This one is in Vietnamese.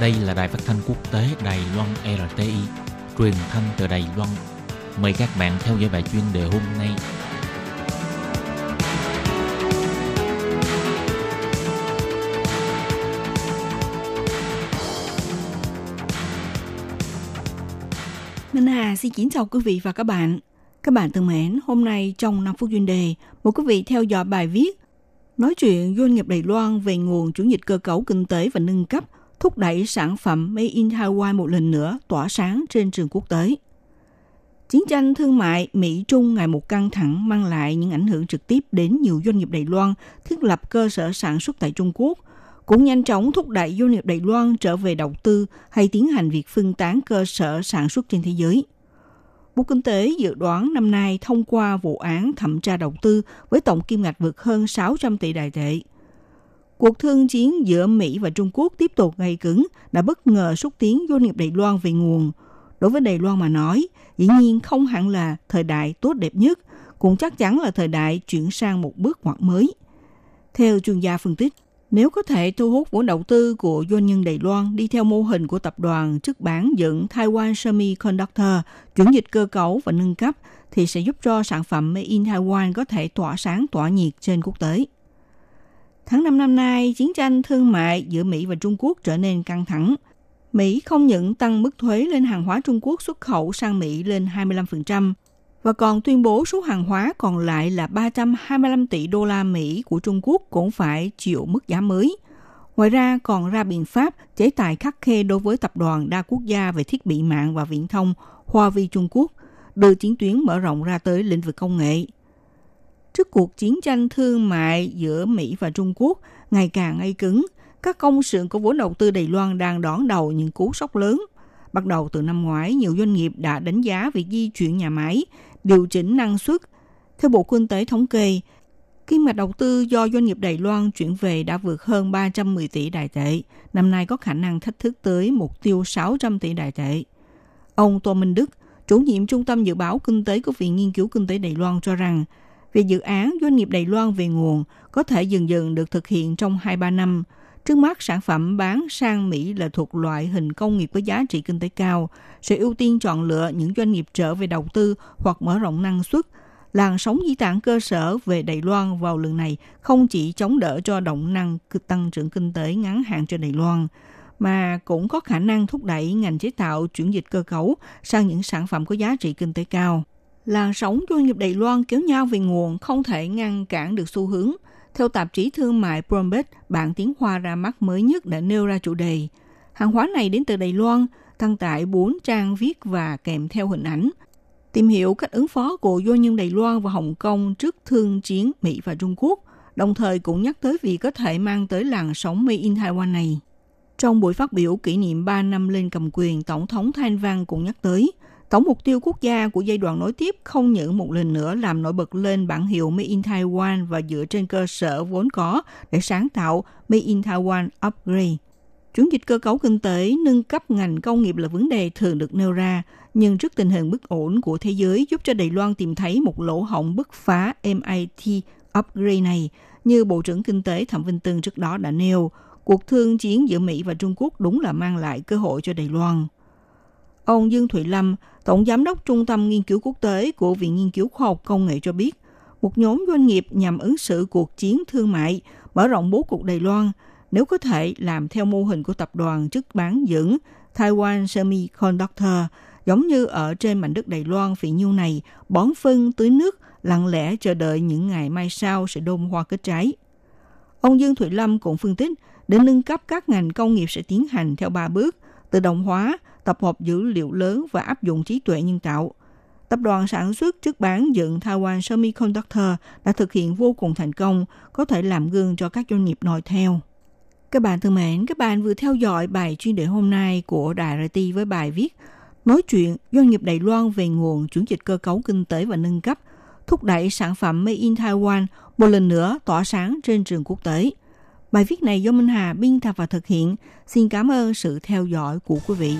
Đây là đài phát thanh quốc tế Đài Loan RTI, truyền thanh từ Đài Loan. Mời các bạn theo dõi bài chuyên đề hôm nay. Minh Hà xin kính chào quý vị và các bạn. Các bạn thân mến, hôm nay trong 5 phút chuyên đề, mời quý vị theo dõi bài viết Nói chuyện doanh nghiệp Đài Loan về nguồn chuyển dịch cơ cấu kinh tế và nâng cấp, thúc đẩy sản phẩm Made in Taiwan một lần nữa tỏa sáng trên trường quốc tế. Chiến tranh thương mại Mỹ-Trung ngày một căng thẳng mang lại những ảnh hưởng trực tiếp đến nhiều doanh nghiệp Đài Loan thiết lập cơ sở sản xuất tại Trung Quốc, cũng nhanh chóng thúc đẩy doanh nghiệp Đài Loan trở về đầu tư hay tiến hành việc phân tán cơ sở sản xuất trên thế giới. Bộ Kinh tế dự đoán năm nay thông qua vụ án thẩm tra đầu tư với tổng kim ngạch vượt hơn 600 tỷ đài tệ. Cuộc thương chiến giữa Mỹ và Trung Quốc tiếp tục gay cứng đã bất ngờ xúc tiến doanh nghiệp Đài Loan về nguồn. Đối với Đài Loan mà nói, dĩ nhiên không hẳn là thời đại tốt đẹp nhất, cũng chắc chắn là thời đại chuyển sang một bước ngoặt mới. Theo chuyên gia phân tích, nếu có thể thu hút vốn đầu tư của doanh nhân Đài Loan đi theo mô hình của tập đoàn chức bán dựng Taiwan Semiconductor, chuyển dịch cơ cấu và nâng cấp, thì sẽ giúp cho sản phẩm Made in Taiwan có thể tỏa sáng tỏa nhiệt trên quốc tế. Tháng 5 năm nay, chiến tranh thương mại giữa Mỹ và Trung Quốc trở nên căng thẳng. Mỹ không những tăng mức thuế lên hàng hóa Trung Quốc xuất khẩu sang Mỹ lên 25%, và còn tuyên bố số hàng hóa còn lại là 325 tỷ đô la Mỹ của Trung Quốc cũng phải chịu mức giá mới. Ngoài ra còn ra biện pháp chế tài khắc khe đối với tập đoàn đa quốc gia về thiết bị mạng và viễn thông Huawei Trung Quốc, đưa chiến tuyến mở rộng ra tới lĩnh vực công nghệ. Trước cuộc chiến tranh thương mại giữa Mỹ và Trung Quốc ngày càng ngay cứng, các công sự của vốn đầu tư Đài Loan đang đón đầu những cú sốc lớn. Bắt đầu từ năm ngoái, nhiều doanh nghiệp đã đánh giá việc di chuyển nhà máy điều chỉnh năng suất. Theo Bộ Kinh tế thống kê, kim ngạch đầu tư do doanh nghiệp Đài Loan chuyển về đã vượt hơn 310 tỷ đại tệ. Năm nay có khả năng thách thức tới mục tiêu 600 tỷ đại tệ. Ông Tô Minh Đức, chủ nhiệm Trung tâm Dự báo Kinh tế của Viện Nghiên cứu Kinh tế Đài Loan cho rằng, về dự án doanh nghiệp Đài Loan về nguồn có thể dần dần được thực hiện trong 2-3 năm. Trước mắt, sản phẩm bán sang Mỹ là thuộc loại hình công nghiệp có giá trị kinh tế cao, sẽ ưu tiên chọn lựa những doanh nghiệp trở về đầu tư hoặc mở rộng năng suất. Làn sóng di tản cơ sở về Đài Loan vào lần này không chỉ chống đỡ cho động năng tăng trưởng kinh tế ngắn hạn cho Đài Loan, mà cũng có khả năng thúc đẩy ngành chế tạo chuyển dịch cơ cấu sang những sản phẩm có giá trị kinh tế cao. Làn sóng doanh nghiệp Đài Loan kéo nhau về nguồn không thể ngăn cản được xu hướng. Theo tạp chí thương mại Bloomberg, bản tiếng Hoa ra mắt mới nhất đã nêu ra chủ đề. Hàng hóa này đến từ Đài Loan, đăng tải 4 trang viết và kèm theo hình ảnh. Tìm hiểu cách ứng phó của doanh nhân Đài Loan và Hồng Kông trước thương chiến Mỹ và Trung Quốc, đồng thời cũng nhắc tới việc có thể mang tới làn sóng Made in Taiwan này. Trong buổi phát biểu kỷ niệm 3 năm lên cầm quyền, Tổng thống Thanh Văn cũng nhắc tới, tổng mục tiêu quốc gia của giai đoạn nối tiếp không những một lần nữa làm nổi bật lên bản hiệu Made in Taiwan và dựa trên cơ sở vốn có để sáng tạo Made in Taiwan Upgrade. Chuyển dịch cơ cấu kinh tế, nâng cấp ngành công nghiệp là vấn đề thường được nêu ra, nhưng trước tình hình bất ổn của thế giới giúp cho Đài Loan tìm thấy một lỗ hổng bứt phá MIT upgrade này, như Bộ trưởng Kinh tế Thẩm Vinh Tân trước đó đã nêu, cuộc thương chiến giữa Mỹ và Trung Quốc đúng là mang lại cơ hội cho Đài Loan. Ông Dương Thụy Lâm, Tổng Giám đốc Trung tâm Nghiên cứu Quốc tế của Viện Nghiên cứu Khoa học Công nghệ cho biết, một nhóm doanh nghiệp nhằm ứng xử cuộc chiến thương mại, mở rộng bố cục Đài Loan – nếu có thể làm theo mô hình của tập đoàn chức bán dẫn Taiwan Semiconductor, giống như ở trên mảnh đất Đài Loan phỉ nhiêu này, bón phân tưới nước, lặng lẽ chờ đợi những ngày mai sau sẽ đôn hoa kết trái. Ông Dương Thụy Lâm cũng phân tích, để nâng cấp các ngành công nghiệp sẽ tiến hành theo ba bước, tự động hóa, tập hợp dữ liệu lớn và áp dụng trí tuệ nhân tạo. Tập đoàn sản xuất trước bán dựng Taiwan Semiconductor đã thực hiện vô cùng thành công, có thể làm gương cho các doanh nghiệp noi theo. Các bạn thân mến, các bạn vừa theo dõi bài chuyên đề hôm nay của Đài RT với bài viết Nói chuyện doanh nghiệp Đài Loan về nguồn chuyển dịch cơ cấu kinh tế và nâng cấp, thúc đẩy sản phẩm Made in Taiwan một lần nữa tỏa sáng trên trường quốc tế. Bài viết này do Minh Hà biên tập và thực hiện. Xin cảm ơn sự theo dõi của quý vị.